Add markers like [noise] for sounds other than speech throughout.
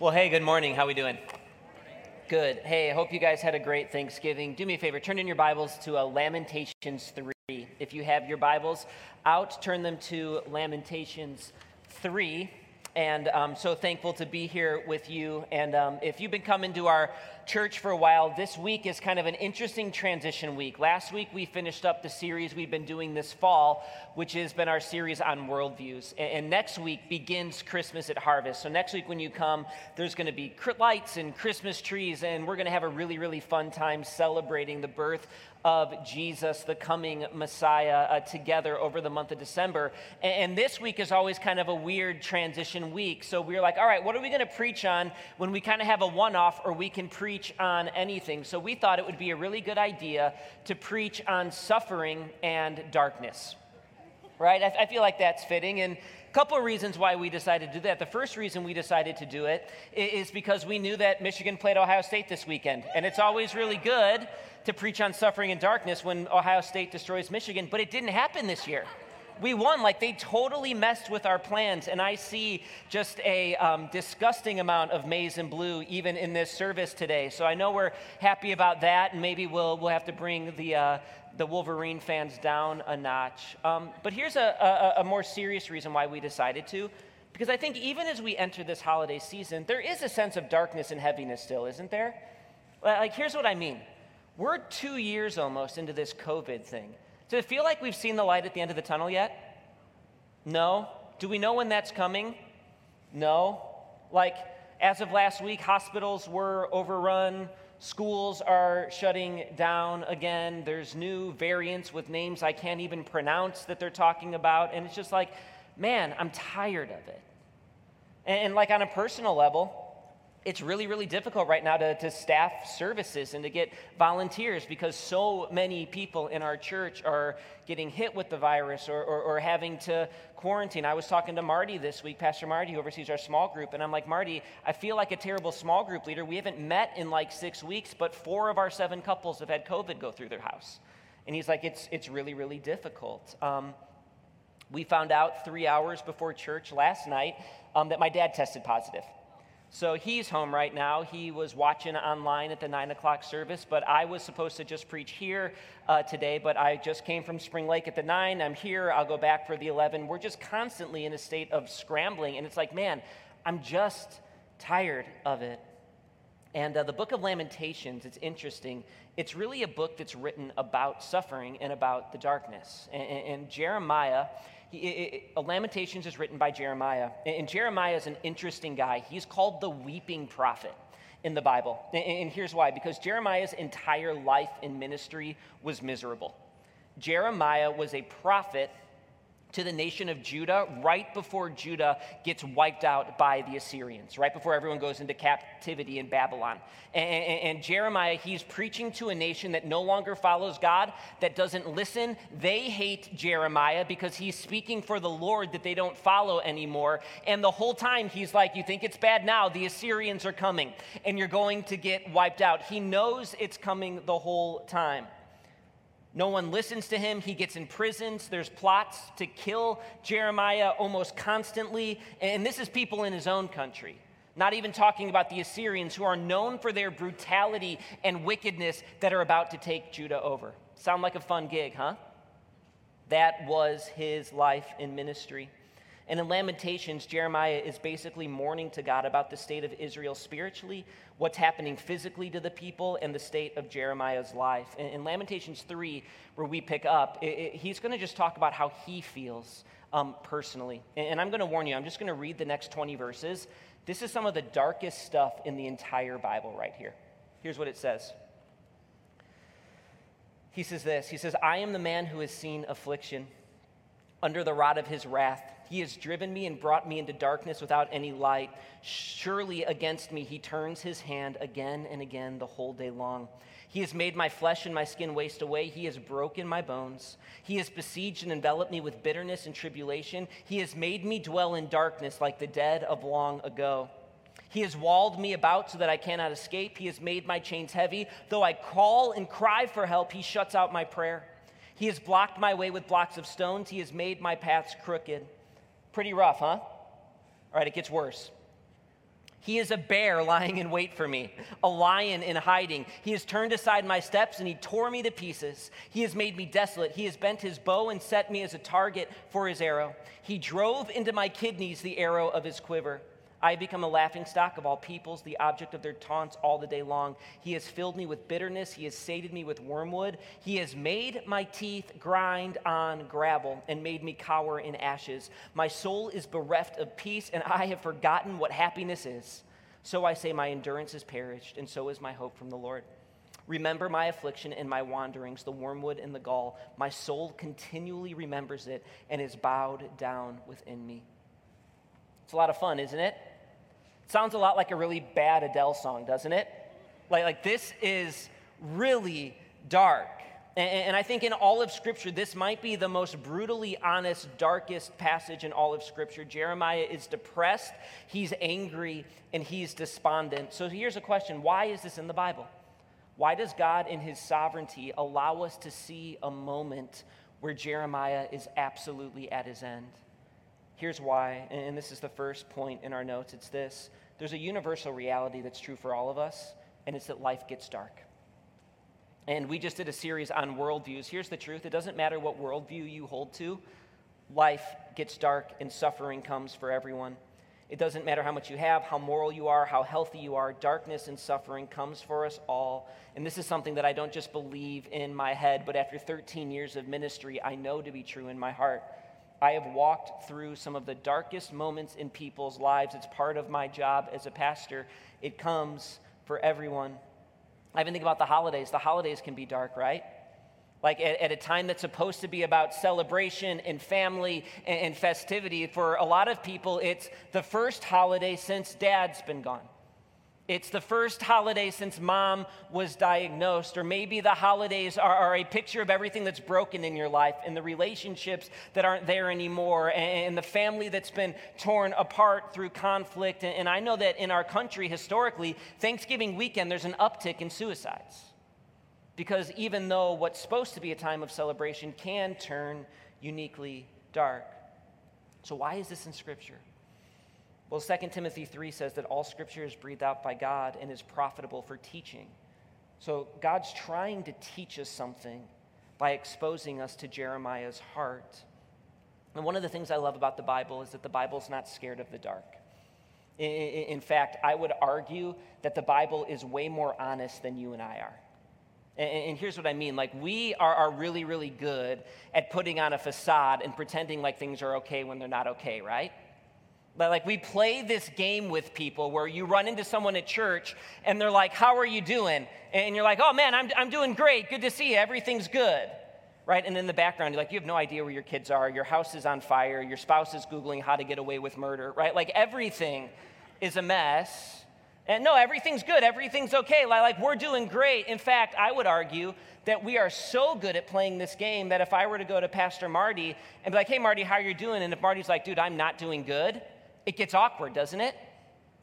Well, hey, good morning. How we doing? Good. Hey, I hope you guys had a great Thanksgiving. Do me a favor, turn in your Bibles to uh, Lamentations 3. If you have your Bibles out, turn them to Lamentations 3. And I'm um, so thankful to be here with you. And um, if you've been coming to our church for a while, this week is kind of an interesting transition week. Last week, we finished up the series we've been doing this fall, which has been our series on worldviews. And, and next week begins Christmas at Harvest. So, next week, when you come, there's going to be lights and Christmas trees, and we're going to have a really, really fun time celebrating the birth of Jesus, the coming Messiah, uh, together over the month of December. And, and, this week is always kind of a weird transition week. So we are like, all right, what are we going to preach on when we kind of have a one off or we can preach on anything? So we thought it would be a really good idea to preach on suffering and darkness. Right? I, I feel like that's fitting. And a couple of reasons why we decided to do that. The first reason we decided to do it is because we knew that Michigan played Ohio State this weekend. And it's always really good to preach on suffering and darkness when Ohio State destroys Michigan, but it didn't happen this year. We won, like they totally messed with our plans, and I see just a um, disgusting amount of maize and blue even in this service today. So I know we're happy about that, and maybe we'll, we'll have to bring the, uh, the Wolverine fans down a notch. Um, but here's a, a, a more serious reason why we decided to. Because I think even as we enter this holiday season, there is a sense of darkness and heaviness still, isn't there? Like, here's what I mean we're two years almost into this COVID thing. Does it feel like we've seen the light at the end of the tunnel yet? No. Do we know when that's coming? No. Like, as of last week, hospitals were overrun. Schools are shutting down again. There's new variants with names I can't even pronounce that they're talking about. And it's just like, man, I'm tired of it. And, and like on a personal level, it's really, really difficult right now to, to staff services and to get volunteers because so many people in our church are getting hit with the virus or, or, or, having to quarantine. I was talking to Marty this week, Pastor Marty, who oversees our small group, and I'm like, Marty, I feel like a terrible small group leader. We haven't met in like six weeks, but four of our seven couples have had COVID go through their house. And he's like, it's, it's really, really difficult. Um, we found out three hours before church last night um, that my dad tested positive. So he's home right now. He was watching online at the nine o'clock service, but I was supposed to just preach here uh, today, but I just came from Spring Lake at the nine. I'm here. I'll go back for the 11. We're just constantly in a state of scrambling. And it's like, man, I'm just tired of it. And uh, the book of Lamentations, it's interesting. It's really a book that's written about suffering and about the darkness. and, and Jeremiah he, it, it, Lamentations is written by Jeremiah. And Jeremiah is an interesting guy. He's called the weeping prophet in the Bible. And here's why because Jeremiah's entire life in ministry was miserable. Jeremiah was a prophet to the nation of Judah right before Judah gets wiped out by the Assyrians, right before everyone goes into captivity in Babylon. And, and, and, Jeremiah, he's preaching to a nation that no longer follows God, that doesn't listen. They hate Jeremiah because he's speaking for the Lord that they don't follow anymore. And the whole time he's like, You think it's bad now? The Assyrians are coming and you're going to get wiped out. He knows it's coming the whole time. No one listens to him. He gets imprisoned. There's plots to kill Jeremiah almost constantly. And this is people in his own country. Not even talking about the Assyrians, who are known for their brutality and wickedness that are about to take Judah over. Sound like a fun gig, huh? That was his life in ministry. And in Lamentations, Jeremiah is basically mourning to God about the state of Israel spiritually, what's happening physically to the people, and the state of Jeremiah's life. In, in Lamentations 3, where we pick up, it, it, he's going to just talk about how he feels um, personally. And, and I'm going to warn you, I'm just going to read the next 20 verses. This is some of the darkest stuff in the entire Bible right here. Here's what it says. He says this He says, I am the man who has seen affliction under the rod of his wrath. He has driven me and brought me into darkness without any light. Surely against me he turns his hand again and again the whole day long. He has made my flesh and my skin waste away. He has broken my bones. He has besieged and enveloped me with bitterness and tribulation. He has made me dwell in darkness like the dead of long ago. He has walled me about so that I cannot escape. He has made my chains heavy. Though I call and cry for help, he shuts out my prayer. He has blocked my way with blocks of stones. He has made my paths crooked. Pretty rough, huh? All right, it gets worse. He is a bear lying in wait for me, a lion in hiding. He has turned aside my steps and he tore me to pieces. He has made me desolate. He has bent his bow and set me as a target for his arrow. He drove into my kidneys the arrow of his quiver. I have become a laughing stock of all peoples, the object of their taunts all the day long. He has filled me with bitterness. He has sated me with wormwood. He has made my teeth grind on gravel and made me cower in ashes. My soul is bereft of peace, and I have forgotten what happiness is. So I say, My endurance is perished, and so is my hope from the Lord. Remember my affliction and my wanderings, the wormwood and the gall. My soul continually remembers it and is bowed down within me. It's a lot of fun, isn't it? Sounds a lot like a really bad Adele song, doesn't it? Like, like this is really dark. And, and I think in all of Scripture, this might be the most brutally honest, darkest passage in all of Scripture. Jeremiah is depressed, he's angry, and he's despondent. So here's a question Why is this in the Bible? Why does God, in his sovereignty, allow us to see a moment where Jeremiah is absolutely at his end? Here's why, and this is the first point in our notes it's this there's a universal reality that's true for all of us, and it's that life gets dark. And we just did a series on worldviews. Here's the truth it doesn't matter what worldview you hold to, life gets dark and suffering comes for everyone. It doesn't matter how much you have, how moral you are, how healthy you are, darkness and suffering comes for us all. And this is something that I don't just believe in my head, but after 13 years of ministry, I know to be true in my heart. I have walked through some of the darkest moments in people's lives. It's part of my job as a pastor. It comes for everyone. I even think about the holidays. The holidays can be dark, right? Like at, at a time that's supposed to be about celebration and family and, and festivity. For a lot of people, it's the first holiday since dad's been gone. It's the first holiday since mom was diagnosed, or maybe the holidays are, are, a picture of everything that's broken in your life and the relationships that aren't there anymore and, the family that's been torn apart through conflict. And, and I know that in our country, historically, Thanksgiving weekend, there's an uptick in suicides. Because even though what's supposed to be a time of celebration can turn uniquely dark. So, why is this in Scripture? Well, 2 Timothy 3 says that all scripture is breathed out by God and is profitable for teaching. So God's trying to teach us something by exposing us to Jeremiah's heart. And one of the things I love about the Bible is that the Bible's not scared of the dark. In fact, I would argue that the Bible is way more honest than you and I are. And here's what I mean like, we are, are really, really good at putting on a facade and pretending like things are okay when they're not okay, right? But like we play this game with people where you run into someone at church and they're like, How are you doing? And you're like, Oh man, I'm, I'm doing great. Good to see you. Everything's good. Right? And in the background, you're like, You have no idea where your kids are. Your house is on fire. Your spouse is Googling how to get away with murder. Right? Like everything is a mess. And no, everything's good. Everything's okay. Like we're doing great. In fact, I would argue that we are so good at playing this game that if I were to go to Pastor Marty and be like, Hey, Marty, how are you doing? And if Marty's like, Dude, I'm not doing good it gets awkward, doesn't it?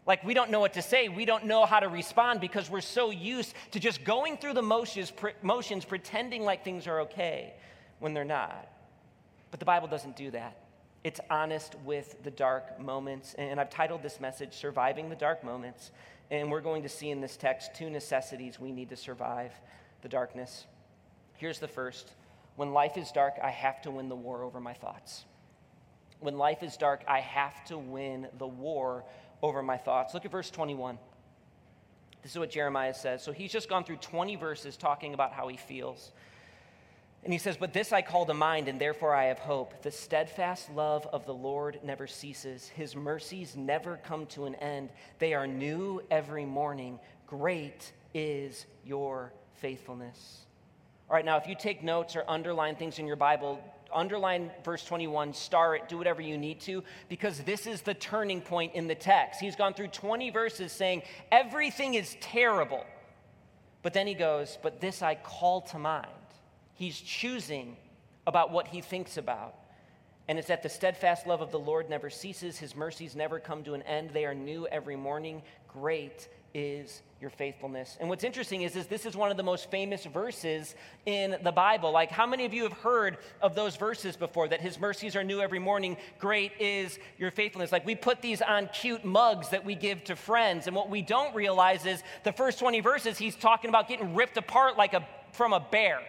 Like we don't know what to say. We don't know how to respond because we're so used to just going through the motions, motions pretending like things are okay when they're not. But the Bible doesn't do that. It's honest with the dark moments. And I've titled this message, Surviving the Dark Moments. And we're going to see in this text two necessities we need to survive the darkness. Here's the first When life is dark, I have to win the war over my thoughts when life is dark, I have to win the war over my thoughts. Look at verse 21. This is what Jeremiah says. So he's just gone through 20 verses talking about how he feels. And he says, But this I call to mind, and therefore I have hope. The steadfast love of the Lord never ceases, his mercies never come to an end. They are new every morning. Great is your faithfulness. All right, now if you take notes or underline things in your Bible, underline verse 21, star it, do whatever you need to, because this is the turning point in the text. He's gone through 20 verses saying everything is terrible. But then he goes, But this I call to mind. He's choosing about what he thinks about. And it's that the steadfast love of the Lord never ceases, his mercies never come to an end. They are new every morning. Great is your faithfulness. And what's interesting is, is this is one of the most famous verses in the Bible. Like, how many of you have heard of those verses before? That his mercies are new every morning. Great is your faithfulness. Like, we put these on cute mugs that we give to friends. And what we don't realize is the first 20 verses, he's talking about getting ripped apart like a, from a bear.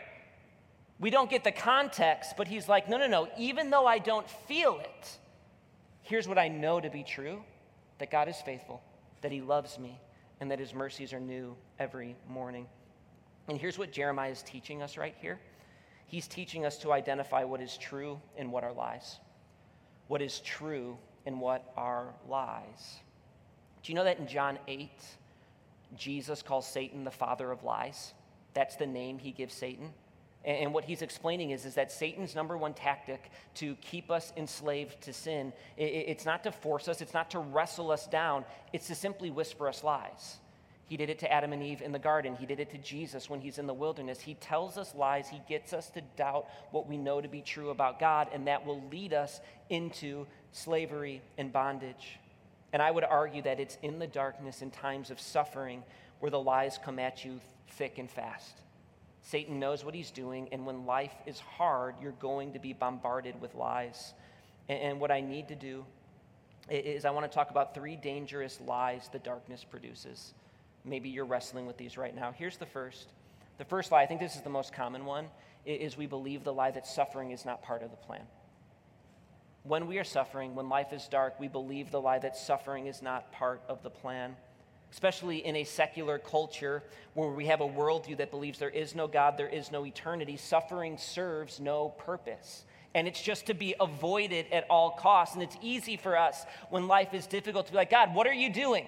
We don't get the context, but he's like, no, no, no. Even though I don't feel it, here's what I know to be true that God is faithful, that he loves me and that his mercies are new every morning. And here's what Jeremiah is teaching us right here he's teaching us to identify what is true and what are lies. What is true and what are lies. Do you know that in John 8, Jesus calls Satan the father of lies? That's the name he gives Satan. And what he's explaining is, is that Satan's number one tactic to keep us enslaved to sin, it's not to force us, it's not to wrestle us down, it's to simply whisper us lies. He did it to Adam and Eve in the garden. He did it to Jesus when he's in the wilderness. He tells us lies. He gets us to doubt what we know to be true about God, and that will lead us into slavery and bondage. And I would argue that it's in the darkness in times of suffering where the lies come at you thick and fast. Satan knows what he's doing, and when life is hard, you're going to be bombarded with lies. And, and what I need to do is I want to talk about three dangerous lies the darkness produces. Maybe you're wrestling with these right now. Here's the first. The first lie, I think this is the most common one, is we believe the lie that suffering is not part of the plan. When we are suffering, when life is dark, we believe the lie that suffering is not part of the plan especially in a secular culture where we have a worldview that believes there is no God, there is no eternity, suffering serves no purpose. And it's just to be avoided at all costs. And it's easy for us when life is difficult to be like, God, what are you doing?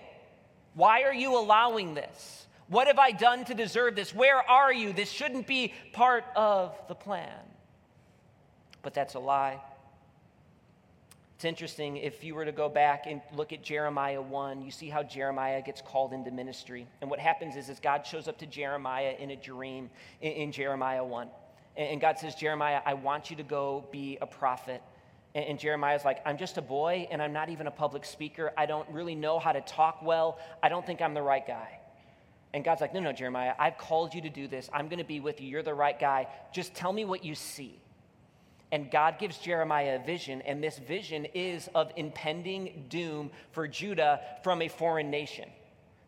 Why are you allowing this? What have I done to deserve this? Where are you? This shouldn't be part of the plan. But that's a lie. It's interesting if you were to go back and look at Jeremiah 1, you see how Jeremiah gets called into ministry. And what happens is, is God shows up to Jeremiah in a dream in, in Jeremiah 1. And, and, God says, Jeremiah, I want you to go be a prophet. And, and Jeremiah's like, I'm just a boy and I'm not even a public speaker. I don't really know how to talk well. I don't think I'm the right guy. And God's like, No, no, Jeremiah, I've called you to do this. I'm going to be with you. You're the right guy. Just tell me what you see. And God gives Jeremiah a vision, and this vision is of impending doom for Judah from a foreign nation.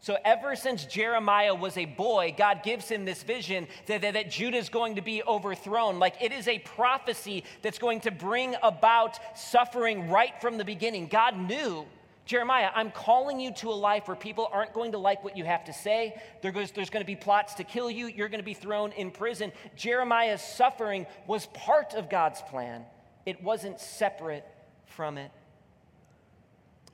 So, ever since Jeremiah was a boy, God gives him this vision that, that, that Judah is going to be overthrown. Like it is a prophecy that's going to bring about suffering right from the beginning. God knew Jeremiah, I'm calling you to a life where people aren't going to like what you have to say. There's, there's going to be plots to kill you. You're going to be thrown in prison. Jeremiah's suffering was part of God's plan, it wasn't separate from it.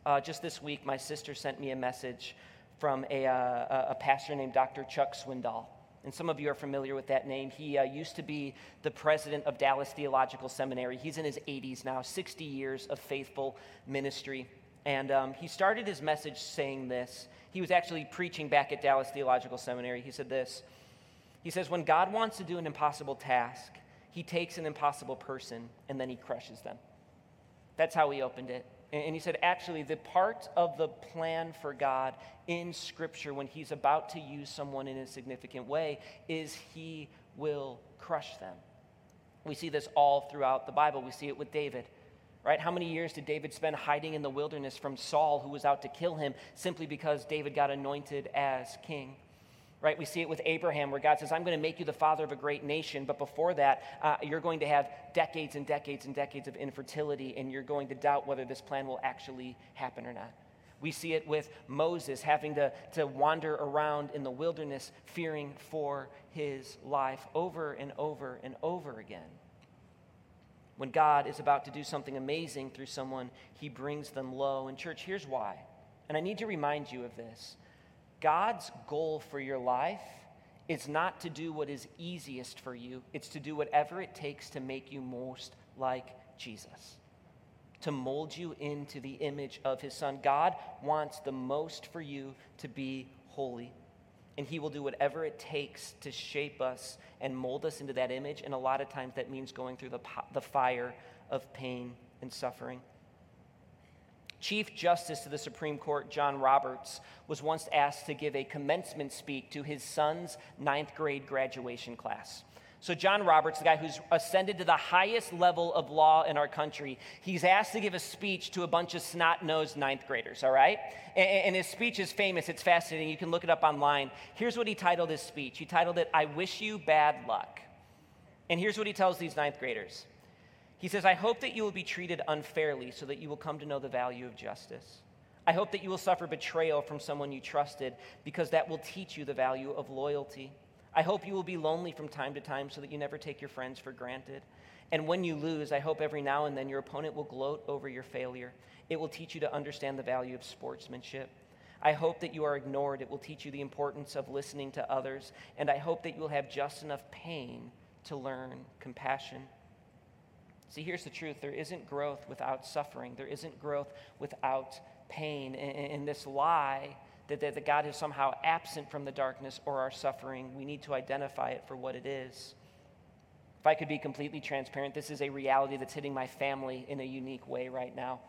Uh, just this week, my sister sent me a message from a, uh, a pastor named Dr. Chuck Swindoll. And some of you are familiar with that name. He uh, used to be the president of Dallas Theological Seminary. He's in his 80s now, 60 years of faithful ministry. And um, he started his message saying this. He was actually preaching back at Dallas Theological Seminary. He said this He says, When God wants to do an impossible task, he takes an impossible person and then he crushes them. That's how he opened it. And he said, actually, the part of the plan for God in Scripture when he's about to use someone in a significant way is he will crush them. We see this all throughout the Bible. We see it with David right? How many years did David spend hiding in the wilderness from Saul, who was out to kill him, simply because David got anointed as king? Right? We see it with Abraham, where God says, I'm going to make you the father of a great nation. But before that, uh, you're going to have decades and decades and decades of infertility, and you're going to doubt whether this plan will actually happen or not. We see it with Moses having to, to wander around in the wilderness, fearing for his life over and over and over again. When God is about to do something amazing through someone, he brings them low. And, church, here's why. And I need to remind you of this God's goal for your life is not to do what is easiest for you, it's to do whatever it takes to make you most like Jesus, to mold you into the image of his son. God wants the most for you to be holy and He will do whatever it takes to shape us and mold us into that image. And a lot of times that means going through the, the fire of pain and suffering. Chief Justice of the Supreme Court, John Roberts, was once asked to give a commencement speech to his son's ninth grade graduation class. So, John Roberts, the guy who's ascended to the highest level of law in our country, he's asked to give a speech to a bunch of snot nosed ninth graders, all right? And, his speech is famous. It's fascinating. You can look it up online. Here's what he titled his speech He titled it, I Wish You Bad Luck. And here's what he tells these ninth graders He says, I hope that you will be treated unfairly so that you will come to know the value of justice. I hope that you will suffer betrayal from someone you trusted because that will teach you the value of loyalty. I hope you will be lonely from time to time so that you never take your friends for granted. And when you lose, I hope every now and then your opponent will gloat over your failure. It will teach you to understand the value of sportsmanship. I hope that you are ignored. It will teach you the importance of listening to others. And I hope that you will have just enough pain to learn compassion. See, here's the truth there isn't growth without suffering, there isn't growth without pain. And, this lie that, that, that God is somehow absent from the darkness or our suffering. We need to identify it for what it is. If I could be completely transparent, this is a reality that's hitting my family in a unique way right now.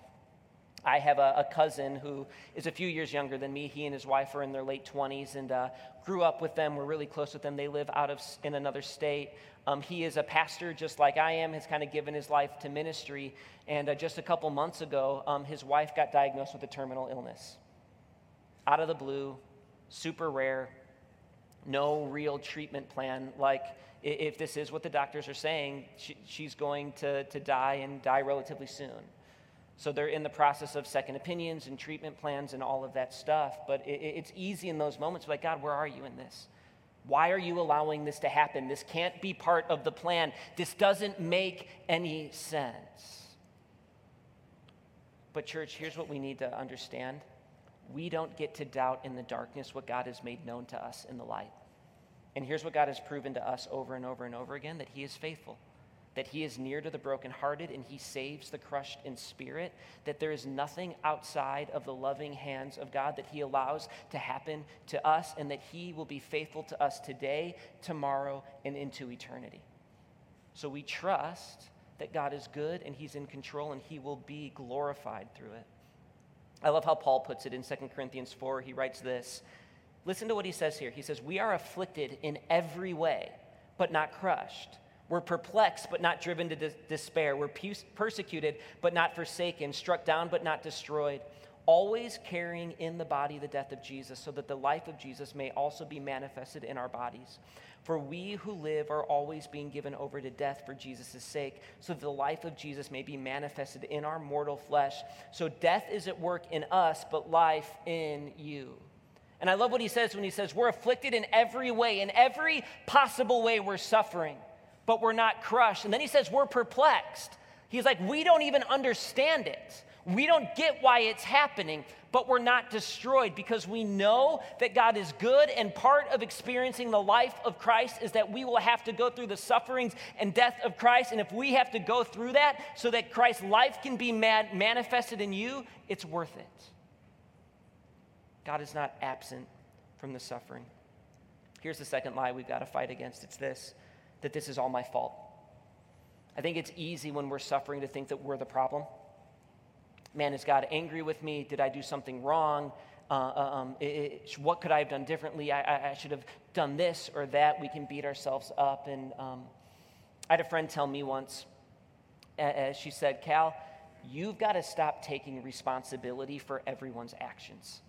I have a, a, cousin who is a few years younger than me. He and his wife are in their late 20s and uh, grew up with them. We're really close with them. They live out of in another state. Um, he is a pastor just like I am, has kind of given his life to ministry. And uh, just a couple months ago, um, his wife got diagnosed with a terminal illness out of the blue, super rare, no real treatment plan. Like, if this is what the doctors are saying, she, she's going to, to die and die relatively soon. So they're in the process of second opinions and treatment plans and all of that stuff. But it, it's easy in those moments, like, God, where are you in this? Why are you allowing this to happen? This can't be part of the plan. This doesn't make any sense. But, church, here's what we need to understand we don't get to doubt in the darkness what God has made known to us in the light. And here's what God has proven to us over and over and over again that He is faithful, that He is near to the brokenhearted and He saves the crushed in spirit, that there is nothing outside of the loving hands of God that He allows to happen to us, and that He will be faithful to us today, tomorrow, and into eternity. So we trust that God is good and He's in control and He will be glorified through it. I love how Paul puts it in 2 Corinthians 4. He writes this. Listen to what he says here. He says, We are afflicted in every way, but not crushed. We're perplexed, but not driven to despair. We're persecuted, but not forsaken. Struck down, but not destroyed. Always carrying in the body the death of Jesus, so that the life of Jesus may also be manifested in our bodies. For we who live are always being given over to death for Jesus' sake, so that the life of Jesus may be manifested in our mortal flesh. So death is at work in us, but life in you. And I love what he says when he says, We're afflicted in every way, in every possible way, we're suffering, but we're not crushed. And then he says, We're perplexed. He's like, We don't even understand it. We don't get why it's happening, but we're not destroyed because we know that God is good, and part of experiencing the life of Christ is that we will have to go through the sufferings and death of Christ. And if we have to go through that so that Christ's life can be manifested in you, it's worth it. God is not absent from the suffering. Here's the second lie we've got to fight against it's this that this is all my fault. I think it's easy when we're suffering to think that we're the problem man, is God angry with me? Did I do something wrong? Uh, uh um, it, it, what could I have done differently? I, I, I, should have done this or that. We can beat ourselves up. And um, I had a friend tell me once, as she said, Cal, you've got to stop taking responsibility for everyone's actions.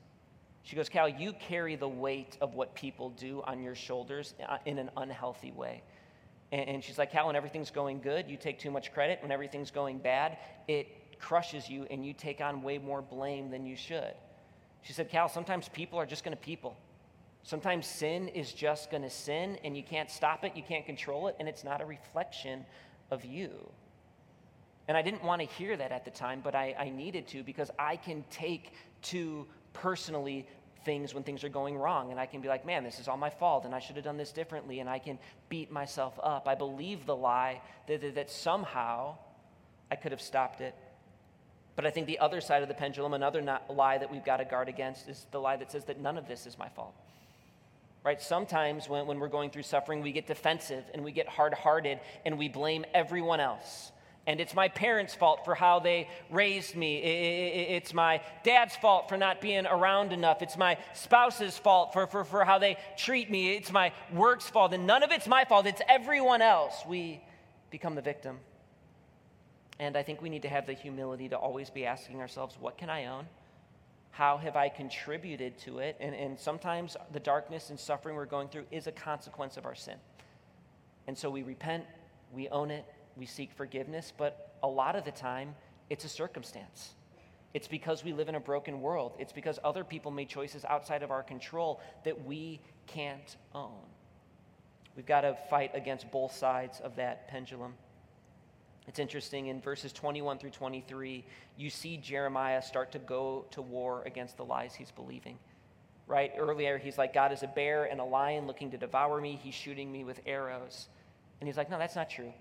She goes, Cal, you carry the weight of what people do on your shoulders uh, in an unhealthy way. And she's like, Cal, when everything's going good, you take too much credit. When everything's going bad, it crushes you and you take on way more blame than you should. She said, Cal, sometimes people are just going to people. Sometimes sin is just going to sin and you can't stop it, you can't control it, and it's not a reflection of you. And I didn't want to hear that at the time, but I, I needed to because I can take to personally things when things are going wrong. And I can be like, man, this is all my fault, and I should have done this differently. And I can beat myself up. I believe the lie that, that, that somehow I could have stopped it. But I think the other side of the pendulum, another lie that we've got to guard against, is the lie that says that none of this is my fault. Right? Sometimes when, when we're going through suffering, we get defensive and we get hard hearted and we blame everyone else. And it's my parents' fault for how they raised me. It's my dad's fault for not being around enough. It's my spouse's fault for, for, for how they treat me. It's my work's fault. And none of it's my fault, it's everyone else. We become the victim. And I think we need to have the humility to always be asking ourselves, what can I own? How have I contributed to it? And, and sometimes the darkness and suffering we're going through is a consequence of our sin. And so we repent, we own it, we seek forgiveness, but a lot of the time, it's a circumstance. It's because we live in a broken world. It's because other people made choices outside of our control that we can't own. We've got to fight against both sides of that pendulum. It's interesting in verses 21 through 23, you see Jeremiah start to go to war against the lies he's believing. Right? Earlier, he's like, God is a bear and a lion looking to devour me. He's shooting me with arrows. And he's like, no, that's not true.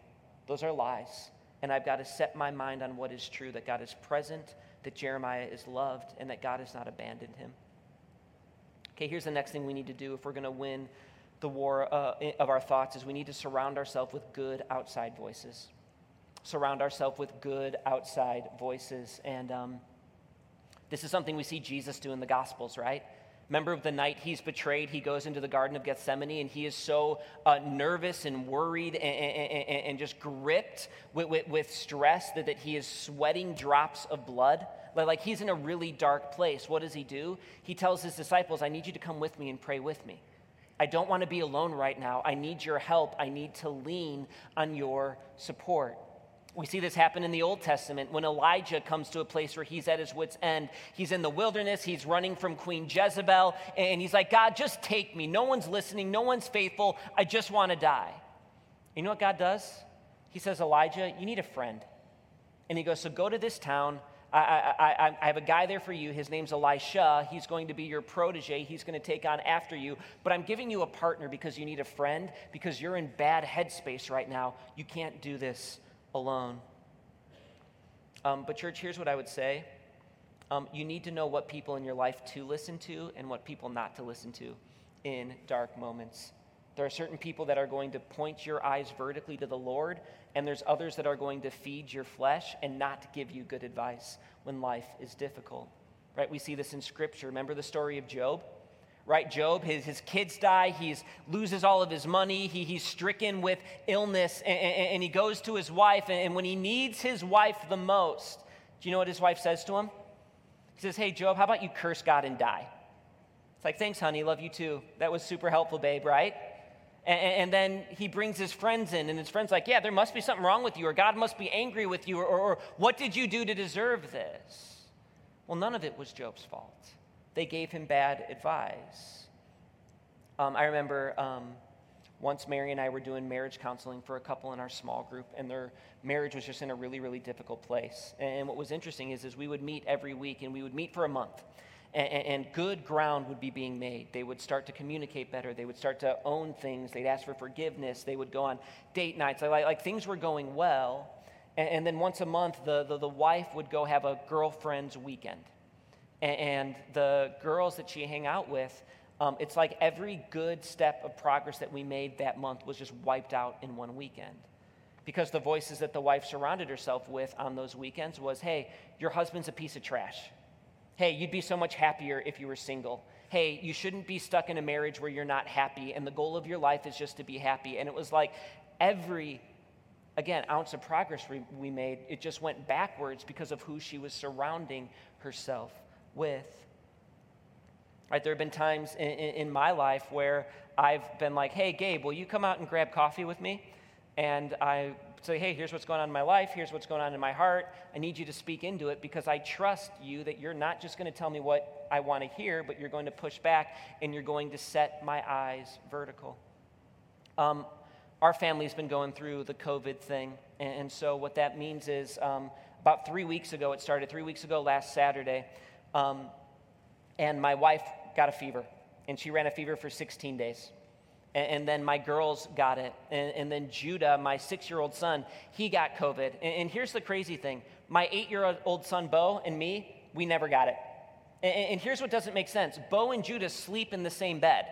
Those are lies. And I've got to set my mind on what is true that God is present, that Jeremiah is loved, and that God has not abandoned him. Okay, here's the next thing we need to do if we're going to win the war uh, of our thoughts is we need to surround ourselves with good outside voices surround ourselves with good outside voices and um, this is something we see jesus do in the gospels right Remember the night he's betrayed, he goes into the Garden of Gethsemane and he is so uh, nervous and worried and, and, and just gripped with, with, with, stress that, that he is sweating drops of blood. Like he's in a really dark place. What does he do? He tells his disciples, I need you to come with me and pray with me. I don't want to be alone right now. I need your help. I need to lean on your support. We see this happen in the Old Testament when Elijah comes to a place where he's at his wits' end. He's in the wilderness, he's running from Queen Jezebel, and he's like, God, just take me. No one's listening, no one's faithful. I just want to die. You know what God does? He says, Elijah, you need a friend. And he goes, So go to this town. I, I, I, I have a guy there for you. His name's Elisha. He's going to be your protege. He's going to take on after you. But I'm giving you a partner because you need a friend, because you're in bad headspace right now. You can't do this alone. Um, but, church, here's what I would say um, you need to know what people in your life to listen to and what people not to listen to in dark moments. There are certain people that are going to point your eyes vertically to the Lord, and there's others that are going to feed your flesh and not give you good advice when life is difficult. Right? We see this in Scripture. Remember the story of Job? Right? Job, his, his kids die, he loses all of his money, he, he's stricken with illness, and, and, and he goes to his wife, and, and when he needs his wife the most, do you know what his wife says to him? He says, Hey, Job, how about you curse God and die? It's like, Thanks, honey, love you too. That was super helpful, babe, right? And, then he brings his friends in, and his friends like, yeah, there must be something wrong with you, or God must be angry with you, or, or, or, what did you do to deserve this? Well, none of it was Job's fault they gave him bad advice. Um, I remember um, once Mary and I were doing marriage counseling for a couple in our small group, and their marriage was just in a really, really difficult place. And what was interesting is, is we would meet every week, and we would meet for a month. And, and, good ground would be being made. They would start to communicate better. They would start to own things. They'd ask for forgiveness. They would go on date nights. Like, like things were going well. And, and then once a month, the, the, the wife would go have a girlfriend's weekend and the girls that she hang out with, um, it's like every good step of progress that we made that month was just wiped out in one weekend. Because the voices that the wife surrounded herself with on those weekends was, hey, your husband's a piece of trash. Hey, you'd be so much happier if you were single. Hey, you shouldn't be stuck in a marriage where you're not happy, and the goal of your life is just to be happy. And it was like every, again, ounce of progress we, we made, it just went backwards because of who she was surrounding herself with. Right, there have been times in, in, in, my life where I've been like, hey, Gabe, will you come out and grab coffee with me? And I say, hey, here's what's going on in my life, here's what's going on in my heart. I need you to speak into it because I trust you that you're not just going to tell me what I want to hear, but you're going to push back and you're going to set my eyes vertical. Um, our family's been going through the COVID thing. And, and so, what that means is um, about three weeks ago, it started three weeks ago last Saturday. Um, and my wife got a fever, and she ran a fever for 16 days. And, and then my girls got it. And, and then Judah, my six year old son, he got COVID. And, and, here's the crazy thing my eight year old son, Bo, and me, we never got it. And, and here's what doesn't make sense Bo and Judah sleep in the same bed.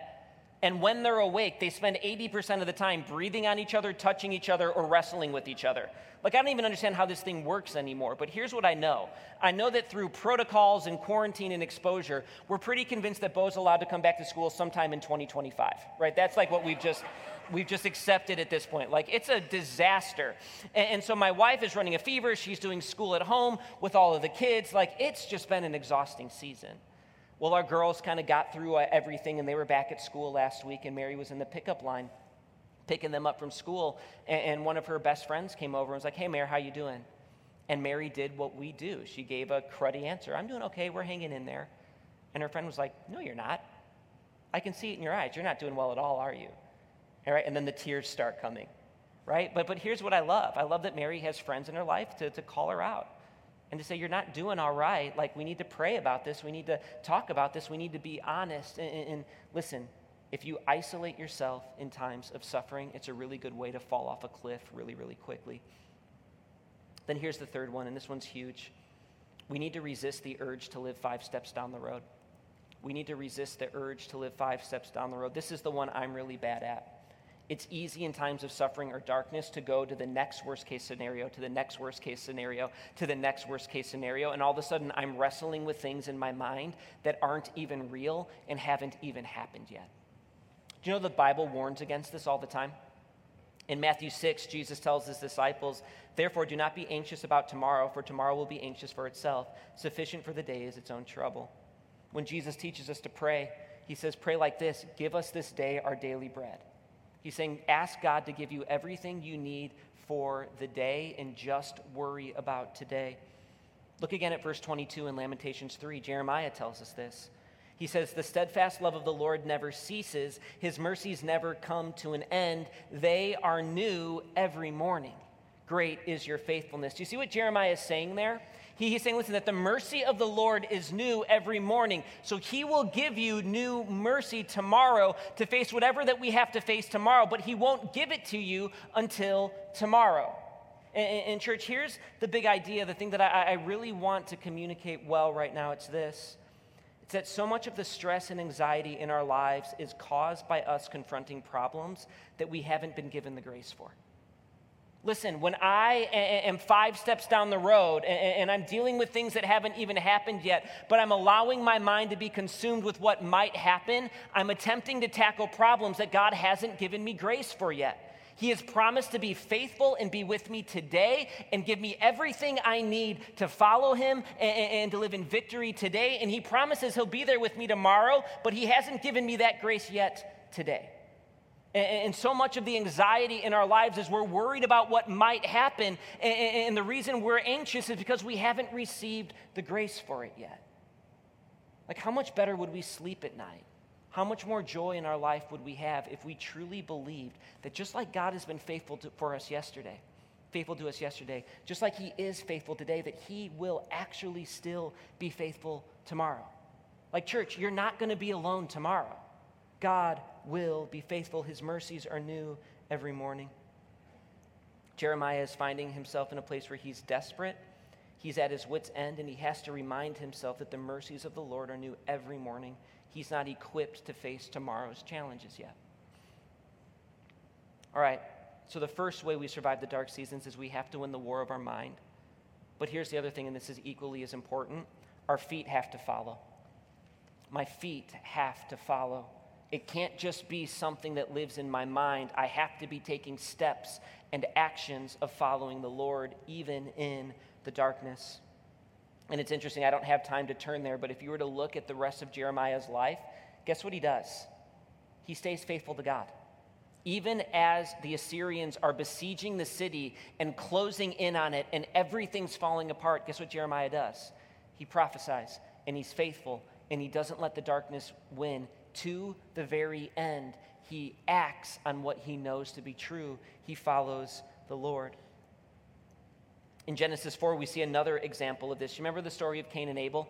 And when they're awake, they spend 80% of the time breathing on each other, touching each other, or wrestling with each other. Like, I don't even understand how this thing works anymore, but here's what I know. I know that through protocols and quarantine and exposure, we're pretty convinced that Bo's allowed to come back to school sometime in 2025, right? That's like what we've just. We've just accepted at this point. Like, it's a disaster. And, and so, my wife is running a fever. She's doing school at home with all of the kids. Like, it's just been an exhausting season. Well, our girls kind of got through uh, everything and they were back at school last week, and Mary was in the pickup line picking them up from school. And, and one of her best friends came over and was like, Hey, Mary, how you doing? And Mary did what we do. She gave a cruddy answer I'm doing okay, we're hanging in there. And her friend was like, No, you're not. I can see it in your eyes. You're not doing well at all, are you? All right, and then the tears start coming, right? But, but here's what I love I love that Mary has friends in her life to, to call her out and to say, You're not doing all right. Like, we need to pray about this. We need to talk about this. We need to be honest. And, and, and, listen, if you isolate yourself in times of suffering, it's a really good way to fall off a cliff really, really quickly. Then here's the third one, and this one's huge. We need to resist the urge to live five steps down the road. We need to resist the urge to live five steps down the road. This is the one I'm really bad at. It's easy in times of suffering or darkness to go to the next worst case scenario, to the next worst case scenario, to the next worst case scenario. And all of a sudden, I'm wrestling with things in my mind that aren't even real and haven't even happened yet. Do you know the Bible warns against this all the time? In Matthew 6, Jesus tells his disciples, Therefore, do not be anxious about tomorrow, for tomorrow will be anxious for itself. Sufficient for the day is its own trouble. When Jesus teaches us to pray, he says, Pray like this Give us this day our daily bread. He's saying, ask God to give you everything you need for the day and just worry about today. Look again at verse 22 in Lamentations 3. Jeremiah tells us this. He says, The steadfast love of the Lord never ceases, his mercies never come to an end. They are new every morning. Great is your faithfulness. Do you see what Jeremiah is saying there? He, he's saying, listen, that the mercy of the Lord is new every morning. So he will give you new mercy tomorrow to face whatever that we have to face tomorrow, but he won't give it to you until tomorrow. And, church, here's the big idea, the thing that I, I really want to communicate well right now. It's this. It's that so much of the stress and anxiety in our lives is caused by us confronting problems that we haven't been given the grace for. Listen, when I am five steps down the road and I'm dealing with things that haven't even happened yet, but I'm allowing my mind to be consumed with what might happen, I'm attempting to tackle problems that God hasn't given me grace for yet. He has promised to be faithful and be with me today and give me everything I need to follow him and, to live in victory today. And he promises he'll be there with me tomorrow, but he hasn't given me that grace yet today. And so much of the anxiety in our lives is we're worried about what might happen. And the reason we're anxious is because we haven't received the grace for it yet. Like, how much better would we sleep at night? How much more joy in our life would we have if we truly believed that just like God has been faithful to, for us yesterday, faithful to us yesterday, just like He is faithful today, that He will actually still be faithful tomorrow? Like, church, you're not going to be alone tomorrow. God will be faithful. His mercies are new every morning. Jeremiah is finding himself in a place where he's desperate. He's at his wits' end, and he has to remind himself that the mercies of the Lord are new every morning. He's not equipped to face tomorrow's challenges yet. All right, so the first way we survive the dark seasons is we have to win the war of our mind. But here's the other thing, and this is equally as important our feet have to follow. My feet have to follow. It can't just be something that lives in my mind. I have to be taking steps and actions of following the Lord, even in the darkness. And it's interesting, I don't have time to turn there, but if you were to look at the rest of Jeremiah's life, guess what he does? He stays faithful to God. Even as the Assyrians are besieging the city and closing in on it and everything's falling apart, guess what Jeremiah does? He prophesies and he's faithful and he doesn't let the darkness win to the very end. He acts on what he knows to be true, he follows the Lord. In Genesis 4, we see another example of this. You remember the story of Cain and Abel?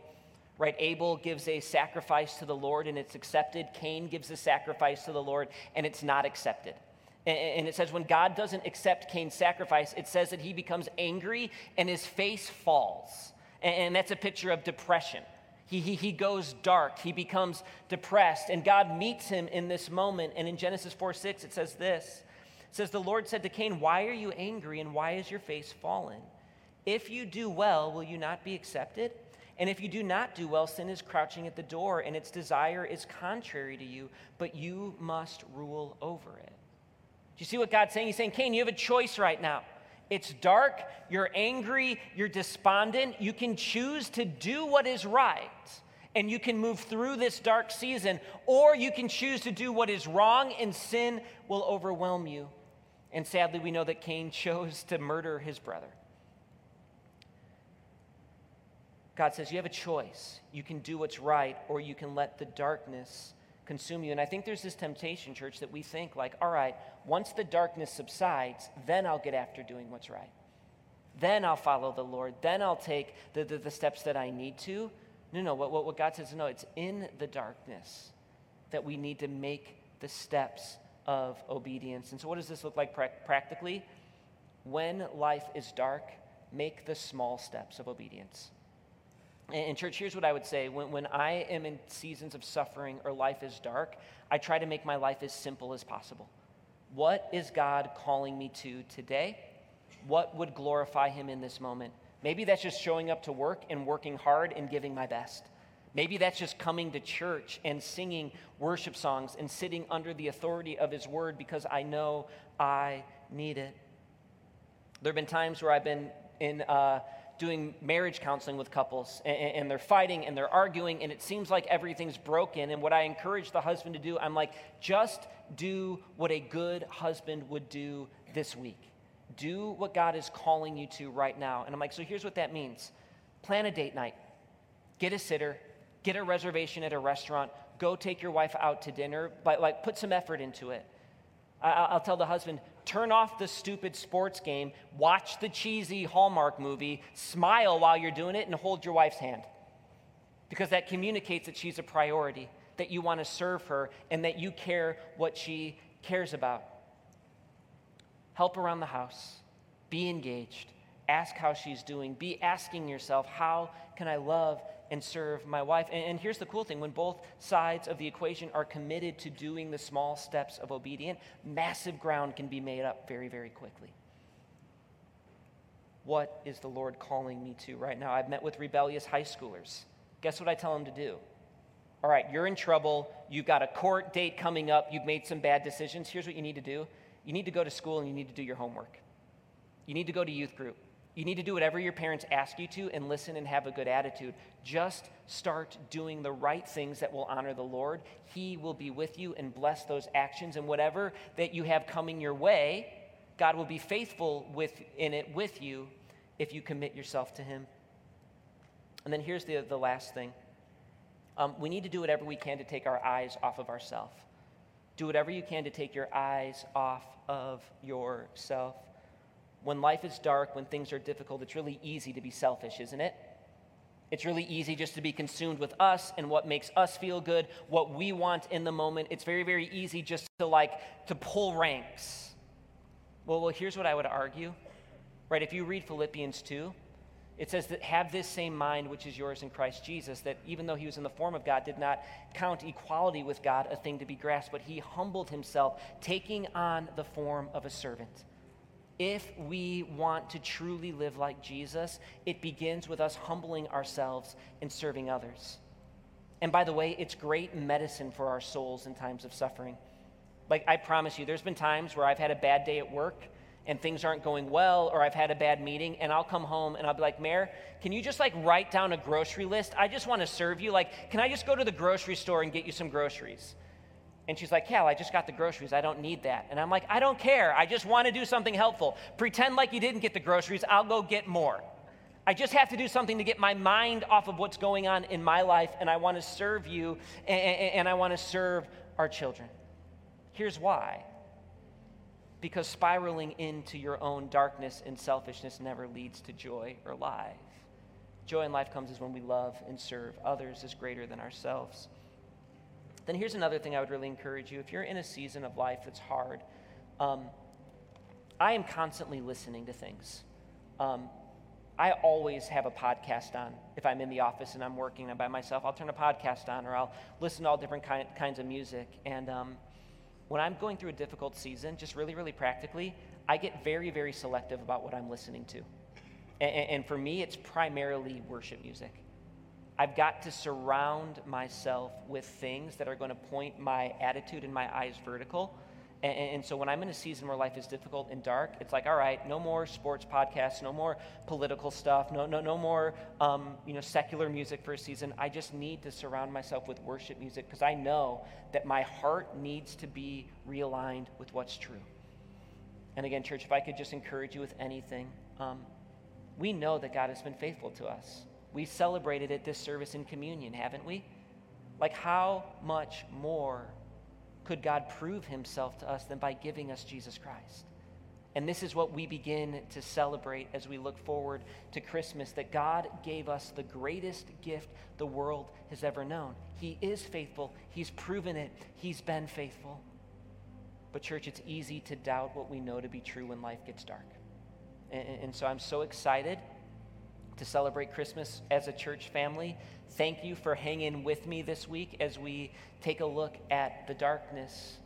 Right? Abel gives a sacrifice to the Lord and it's accepted. Cain gives a sacrifice to the Lord and it's not accepted. And it says when God doesn't accept Cain's sacrifice, it says that he becomes angry and his face falls. And that's a picture of depression. He, he, he goes dark. He becomes depressed. And God meets him in this moment. And in Genesis 4 6, it says this It says, The Lord said to Cain, Why are you angry and why is your face fallen? If you do well, will you not be accepted? And if you do not do well, sin is crouching at the door, and its desire is contrary to you, but you must rule over it. Do you see what God's saying? He's saying, Cain, you have a choice right now. It's dark, you're angry, you're despondent. You can choose to do what is right, and you can move through this dark season, or you can choose to do what is wrong, and sin will overwhelm you. And sadly, we know that Cain [laughs] chose to murder his brother. God says, You have a choice. You can do what's right, or you can let the darkness consume you. And I think there's this temptation, church, that we think, like, all right, once the darkness subsides, then I'll get after doing what's right. Then I'll follow the Lord. Then I'll take the, the, the steps that I need to. No, no, what, what God says, is no, it's in the darkness that we need to make the steps of obedience. And so, what does this look like pra- practically? When life is dark, make the small steps of obedience. And, church, here's what I would say when, when I am in seasons of suffering or life is dark, I try to make my life as simple as possible. What is God calling me to today? What would glorify Him in this moment? Maybe that's just showing up to work and working hard and giving my best. Maybe that's just coming to church and singing worship songs and sitting under the authority of His word because I know I need it. There have been times where I've been in. Uh, doing marriage counseling with couples and, and, they're fighting and they're arguing and it seems like everything's broken. And what I encourage the husband to do, I'm like, just do what a good husband would do this week. Do what God is calling you to right now. And I'm like, so here's what that means plan a date night, get a sitter, get a reservation at a restaurant, go take your wife out to dinner, but like put some effort into it. I'll tell the husband, turn off the stupid sports game, watch the cheesy Hallmark movie, smile while you're doing it, and hold your wife's hand. Because that communicates that she's a priority, that you want to serve her, and that you care what she cares about. Help around the house, be engaged, ask how she's doing, be asking yourself, how can I love and serve my wife. And, and, here's the cool thing when both sides of the equation are committed to doing the small steps of obedience, massive ground can be made up very, very quickly. What is the Lord calling me to right now? I've met with rebellious high schoolers. Guess what I tell them to do? All right, you're in trouble. You've got a court date coming up. You've made some bad decisions. Here's what you need to do you need to go to school and you need to do your homework. You need to go to youth group. You need to do whatever your parents ask you to and listen and have a good attitude. Just start doing the right things that will honor the Lord. He will be with you and bless those actions. And whatever that you have coming your way, God will be faithful with, in it with you if you commit yourself to Him. And then here's the, the last thing um, we need to do whatever we can to take our eyes off of ourselves. Do whatever you can to take your eyes off of yourself when life is dark, when things are difficult, it's really easy to be selfish, isn't it? It's really easy just to be consumed with us and what makes us feel good, what we want in the moment. It's very, very easy just to like to pull ranks. Well, well, here's what I would argue. Right? If you read Philippians 2, it says that have this same mind which is yours in Christ Jesus, that even though he was in the form of God, did not count equality with God a thing to be grasped, but he humbled himself, taking on the form of a servant if we want to truly live like Jesus, it begins with us humbling ourselves and serving others. And by the way, it's great medicine for our souls in times of suffering. Like, I promise you, there's been times where I've had a bad day at work and things aren't going well, or I've had a bad meeting, and I'll come home and I'll be like, Mayor, can you just like write down a grocery list? I just want to serve you. Like, can I just go to the grocery store and get you some groceries? And she's like, Cal, I just got the groceries. I don't need that. And I'm like, I don't care. I just want to do something helpful. Pretend like you didn't get the groceries. I'll go get more. I just have to do something to get my mind off of what's going on in my life, and I want to serve you, and, and I want to serve our children. Here's why because spiraling into your own darkness and selfishness never leads to joy or life. Joy in life comes as when we love and serve others as greater than ourselves then here's another thing I would really encourage you. If you're in a season of life that's hard, um, I am constantly listening to things. Um, I always have a podcast on. If I'm in the office and I'm working and by myself, I'll turn a podcast on or I'll listen to all different kind, kinds of music. And um, when I'm going through a difficult season, just really, really practically, I get very, very selective about what I'm listening to. And, and for me, it's primarily worship music. I've got to surround myself with things that are going to point my attitude and my eyes vertical. And, and, so when I'm in a season where life is difficult and dark, it's like, all right, no more sports podcasts, no more political stuff, no, no, no more um, you know, secular music for a season. I just need to surround myself with worship music because I know that my heart needs to be realigned with what's true. And again, church, if I could just encourage you with anything, um, we know that God has been faithful to us. We celebrated at this service in communion, haven't we? Like, how much more could God prove himself to us than by giving us Jesus Christ? And this is what we begin to celebrate as we look forward to Christmas that God gave us the greatest gift the world has ever known. He is faithful, He's proven it, He's been faithful. But, church, it's easy to doubt what we know to be true when life gets dark. And, and so I'm so excited to celebrate Christmas as a church family. Thank you for hanging with me this week as we take a look at the darkness.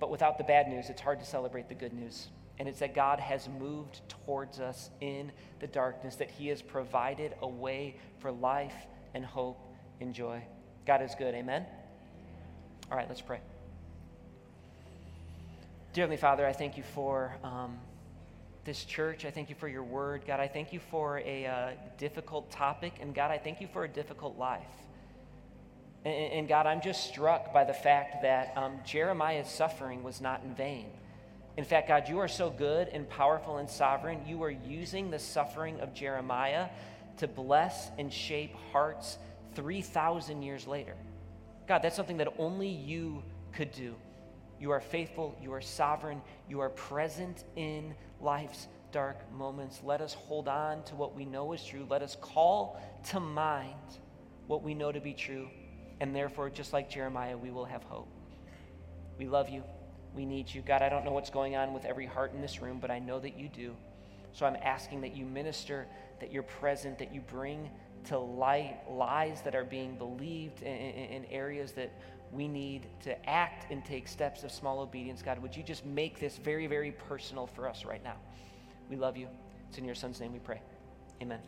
But without the bad news, it's hard to celebrate the good news. And it's that God has moved towards us in the darkness, that He has provided a way for life and hope and joy. God is good. Amen? All right, let's pray. Dear Heavenly Father, I thank you for. Um, this church. I thank you for your word. God, I thank you for a uh, difficult topic. And God, I thank you for a difficult life. And, and God, I'm just struck by the fact that um, Jeremiah's suffering was not in vain. In fact, God, you are so good and powerful and sovereign. You are using the suffering of Jeremiah to bless and shape hearts 3,000 years later. God, that's something that only you could do. You are faithful, you are sovereign, you are present in life's dark moments. Let us hold on to what we know is true. Let us call to mind what we know to be true. And therefore, just like Jeremiah, we will have hope. We love you. We need you. God, I don't know what's going on with every heart in this room, but I know that you do. So I'm asking that you minister, that you're present, that you bring to light lies that are being believed in, in, in areas that we need to act and take steps of small obedience. God, would you just make this very, very personal for us right now? We love you. It's in your son's name we pray. Amen.